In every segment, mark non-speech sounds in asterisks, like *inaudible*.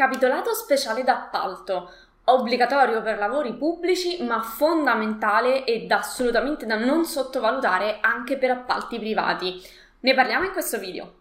Capitolato speciale d'appalto, obbligatorio per lavori pubblici ma fondamentale ed assolutamente da non sottovalutare anche per appalti privati. Ne parliamo in questo video.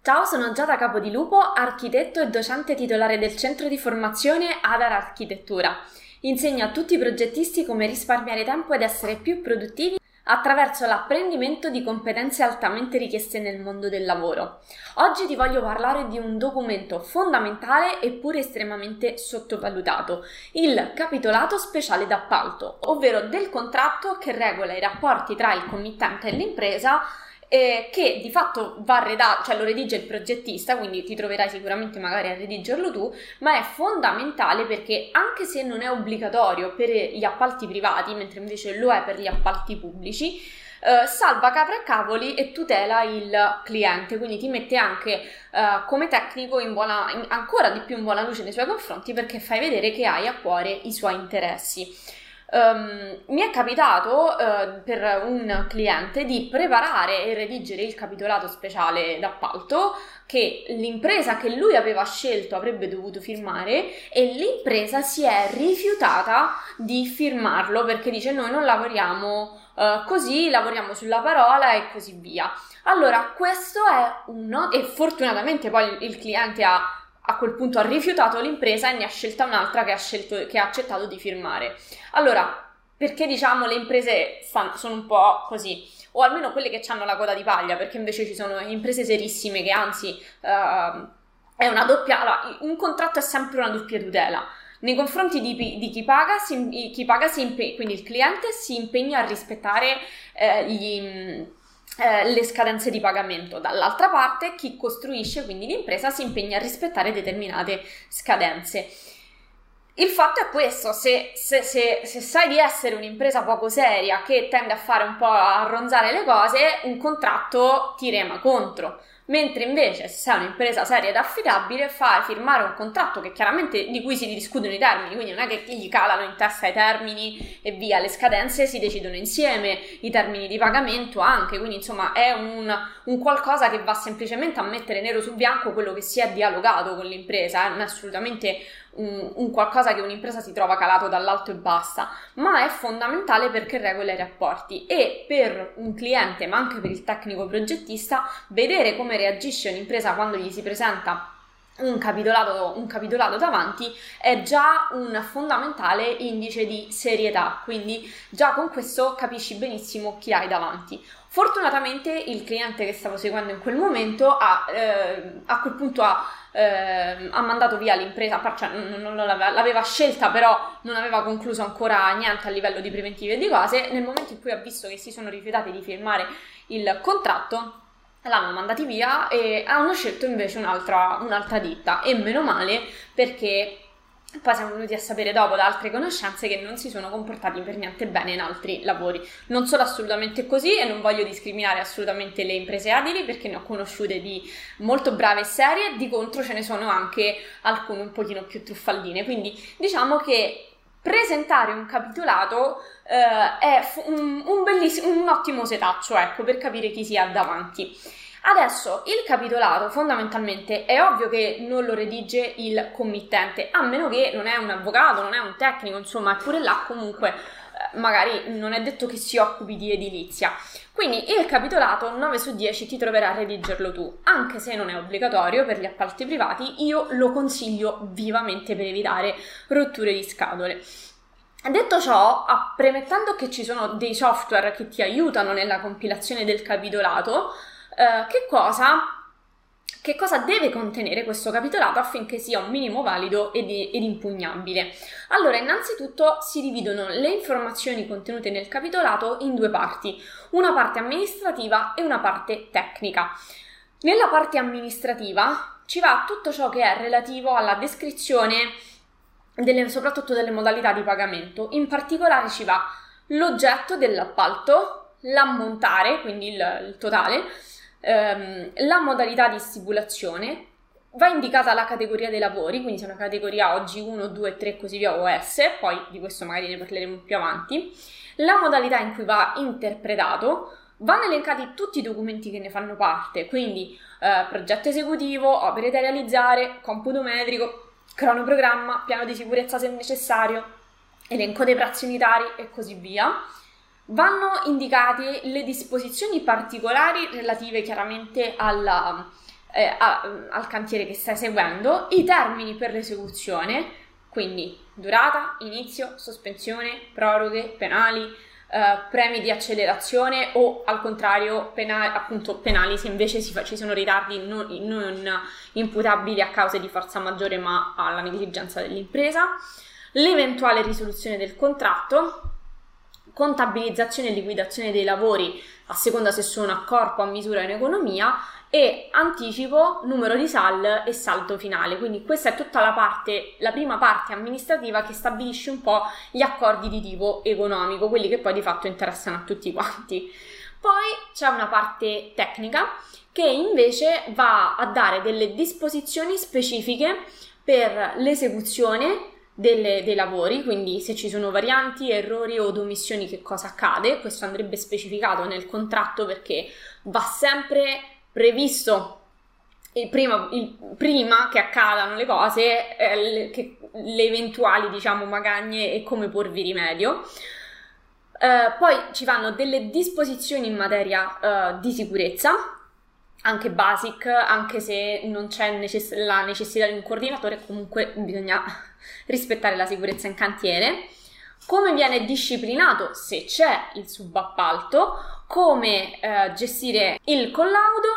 Ciao, sono Giada Capodilupo, architetto e docente titolare del centro di formazione Adar Architettura. Insegno a tutti i progettisti come risparmiare tempo ed essere più produttivi attraverso l'apprendimento di competenze altamente richieste nel mondo del lavoro. Oggi ti voglio parlare di un documento fondamentale eppure estremamente sottovalutato, il capitolato speciale d'appalto, ovvero del contratto che regola i rapporti tra il committente e l'impresa eh, che di fatto va redatto, cioè lo redige il progettista, quindi ti troverai sicuramente magari a redigerlo tu, ma è fondamentale perché anche se non è obbligatorio per gli appalti privati, mentre invece lo è per gli appalti pubblici, eh, salva capra e cavoli e tutela il cliente, quindi ti mette anche eh, come tecnico in buona, in, ancora di più in buona luce nei suoi confronti perché fai vedere che hai a cuore i suoi interessi. Um, mi è capitato uh, per un cliente di preparare e redigere il capitolato speciale d'appalto che l'impresa che lui aveva scelto avrebbe dovuto firmare e l'impresa si è rifiutata di firmarlo perché dice noi non lavoriamo uh, così, lavoriamo sulla parola e così via. Allora, questo è un e fortunatamente poi il cliente ha a quel punto ha rifiutato l'impresa e ne ha scelta un'altra che ha, scelto, che ha accettato di firmare. Allora, perché diciamo le imprese sono un po' così, o almeno quelle che hanno la coda di paglia, perché invece ci sono imprese serissime che anzi uh, è una doppia, allora, un contratto è sempre una doppia tutela. Nei confronti di, di chi paga, si, chi paga si impe- quindi il cliente si impegna a rispettare eh, gli eh, le scadenze di pagamento. Dall'altra parte, chi costruisce, quindi l'impresa, si impegna a rispettare determinate scadenze. Il fatto è questo, se, se, se, se, sai di essere un'impresa poco seria che tende a fare un po' a ronzare le cose, un contratto ti rema contro. Mentre invece se sei un'impresa seria ed affidabile fai firmare un contratto che chiaramente di cui si discutono i termini, quindi non è che gli calano in testa i termini e via, le scadenze si decidono insieme, i termini di pagamento anche, quindi insomma è un, un qualcosa che va semplicemente a mettere nero su bianco quello che si è dialogato con l'impresa, eh? non è assolutamente un, un, qualcosa che un'impresa si trova calato dall'alto e basta, ma è fondamentale perché regola i rapporti e per un cliente, ma anche per il tecnico progettista, vedere come reagisce un'impresa quando gli si presenta un capitolato, un capitolato davanti è già un fondamentale indice di serietà, quindi già con questo capisci benissimo chi hai davanti. Fortunatamente il cliente che stavo seguendo in quel momento ha, eh, a quel punto ha, eh, ha, mandato via l'impresa, cioè non, non l'aveva, l'aveva, scelta però non aveva concluso ancora niente a livello di preventive e di cose, nel momento in cui ha visto che si sono rifiutati di firmare il contratto l'hanno mandati via e hanno scelto invece un'altra, un'altra ditta e meno male perché poi siamo venuti a sapere dopo da altre conoscenze che non si sono comportati per niente bene in altri lavori. Non sono assolutamente così e non voglio discriminare assolutamente le imprese abili perché ne ho conosciute di molto brave e serie, di contro ce ne sono anche alcune un pochino più truffaldine. Quindi diciamo che presentare un capitolato eh, è un, un, un ottimo setaccio, ecco, per capire chi si ha davanti. Adesso il capitolato fondamentalmente è ovvio che non lo redige il committente, a meno che non è un avvocato, non è un tecnico, insomma, eppure là comunque magari non è detto che si occupi di edilizia. Quindi il capitolato 9 su 10 ti troverà a redigerlo tu, anche se non è obbligatorio per gli appalti privati, io lo consiglio vivamente per evitare rotture di scatole. Detto ciò, premettendo che ci sono dei software che ti aiutano nella compilazione del capitolato, eh, che cosa che cosa deve contenere questo capitolato affinché sia un minimo valido ed, ed, impugnabile? Allora, innanzitutto si dividono le informazioni contenute nel capitolato in due parti, una parte amministrativa e una parte tecnica. Nella parte amministrativa ci va tutto ciò che è relativo alla descrizione delle, soprattutto delle modalità di pagamento, in particolare ci va l'oggetto dell'appalto, l'ammontare, quindi il, il totale, ehm, la modalità di stipulazione, va indicata la categoria dei lavori, quindi se è una categoria oggi 1, 2, 3 così via OS, poi di questo magari ne parleremo più avanti, la modalità in cui va interpretato, vanno elencati tutti i documenti che ne fanno parte, quindi eh, progetto esecutivo, opere da realizzare, computo metrico, cronoprogramma, piano di sicurezza se necessario, elenco dei prezzi unitari e così via. Vanno indicate le disposizioni particolari relative chiaramente alla, eh, a, al cantiere che stai seguendo, i termini per l'esecuzione, quindi durata, inizio, sospensione, proroghe, penali, eh, premi di accelerazione o al contrario penali, appunto, penali se invece fa, ci sono ritardi non, non imputabili a cause di forza maggiore ma alla negligenza dell'impresa, l'eventuale risoluzione del contratto, contabilizzazione e liquidazione dei lavori a seconda se sono a corpo, a misura in economia e anticipo, numero di SAL e saldo finale. Quindi questa è tutta la parte, la prima parte amministrativa che stabilisce un po' gli accordi di tipo economico, quelli che poi di fatto interessano a tutti quanti. Poi c'è una parte tecnica che invece va a dare delle disposizioni specifiche per l'esecuzione delle, dei lavori, quindi se ci sono varianti, errori o omissioni che cosa accade, questo andrebbe specificato nel contratto perché va sempre previsto il prima, il, prima, che accadano le cose, eh, che, le eventuali, diciamo, magagne e come porvi rimedio. Eh, poi ci vanno delle disposizioni in materia eh, di sicurezza, anche basic, anche se non c'è necess- la necessità di un coordinatore, comunque bisogna *laughs* rispettare la sicurezza in cantiere. Come viene disciplinato, se c'è il subappalto, come eh, gestire il collaudo,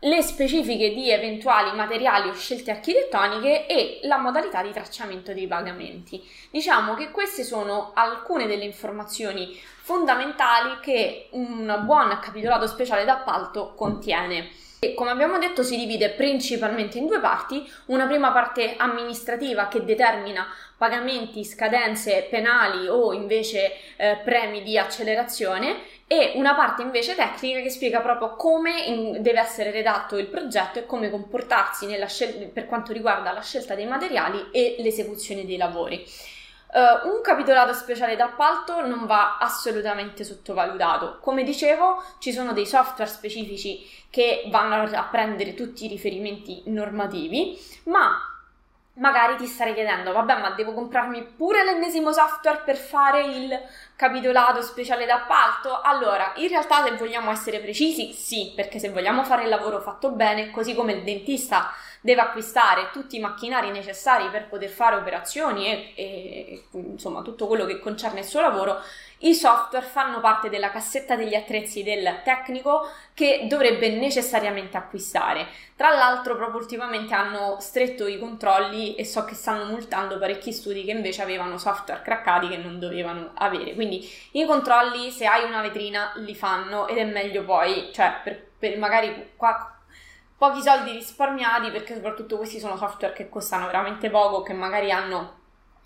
le specifiche di eventuali materiali o scelte architettoniche e la modalità di tracciamento dei pagamenti. Diciamo che queste sono alcune delle informazioni fondamentali che un buon capitolato speciale d'appalto contiene. E come abbiamo detto si divide principalmente in due parti, una prima parte amministrativa che determina pagamenti, scadenze penali o invece eh, premi di accelerazione e una parte invece tecnica che spiega proprio come deve essere redatto il progetto e come comportarsi scel- per quanto riguarda la scelta dei materiali e l'esecuzione dei lavori. Uh, un capitolato speciale d'appalto non va assolutamente sottovalutato. Come dicevo, ci sono dei software specifici che vanno a prendere tutti i riferimenti normativi, ma magari ti starei chiedendo, vabbè, ma devo comprarmi pure l'ennesimo software per fare il capitolato speciale d'appalto? Allora, in realtà se vogliamo essere precisi, sì, perché se vogliamo fare il lavoro fatto bene, così come il dentista deve acquistare tutti i macchinari necessari per poter fare operazioni e, e insomma tutto quello che concerne il suo lavoro, i software fanno parte della cassetta degli attrezzi del tecnico che dovrebbe necessariamente acquistare. Tra l'altro, proprio ultimamente hanno stretto i controlli e so che stanno multando parecchi studi che invece avevano software craccati che non dovevano avere. Quindi i controlli, se hai una vetrina, li fanno ed è meglio poi, cioè per, per magari qua pochi soldi risparmiati perché soprattutto questi sono software che costano veramente poco, che magari hanno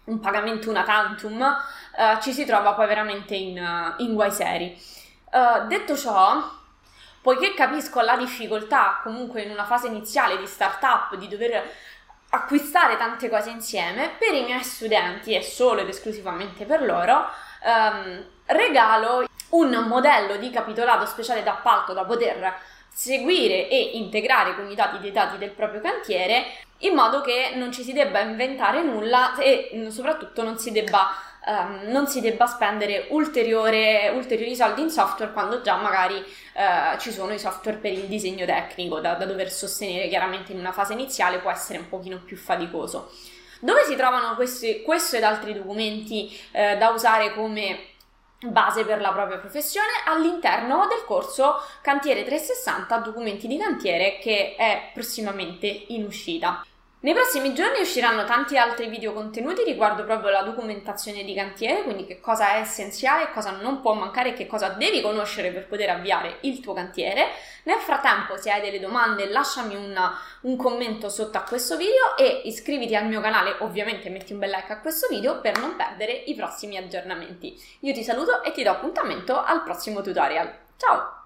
un pagamento una tantum, uh, ci si trova poi veramente in, uh, in guai seri. Uh, detto ciò, poiché capisco la difficoltà comunque in una fase iniziale di startup di dover acquistare tante cose insieme, per i miei studenti e solo ed esclusivamente per loro, um, regalo un modello di capitolato speciale d'appalto da poter seguire e integrare con i dati dei dati del proprio cantiere in modo che non ci si debba inventare nulla e soprattutto non si debba, um, non si debba spendere ulteriori soldi in software quando già magari uh, ci sono i software per il disegno tecnico da, da, dover sostenere chiaramente in una fase iniziale può essere un pochino più faticoso. Dove si trovano questi, questo ed altri documenti uh, da usare come base per la propria professione all'interno del corso Cantiere 360 Documenti di cantiere che è prossimamente in uscita. Nei prossimi giorni usciranno tanti altri video contenuti riguardo proprio la documentazione di cantiere, quindi che cosa è essenziale, cosa non può mancare e che cosa devi conoscere per poter avviare il tuo cantiere. Nel frattempo, se hai delle domande, lasciami una, un commento sotto a questo video e iscriviti al mio canale, ovviamente metti un bel like a questo video per non perdere i prossimi aggiornamenti. Io ti saluto e ti do appuntamento al prossimo tutorial. Ciao!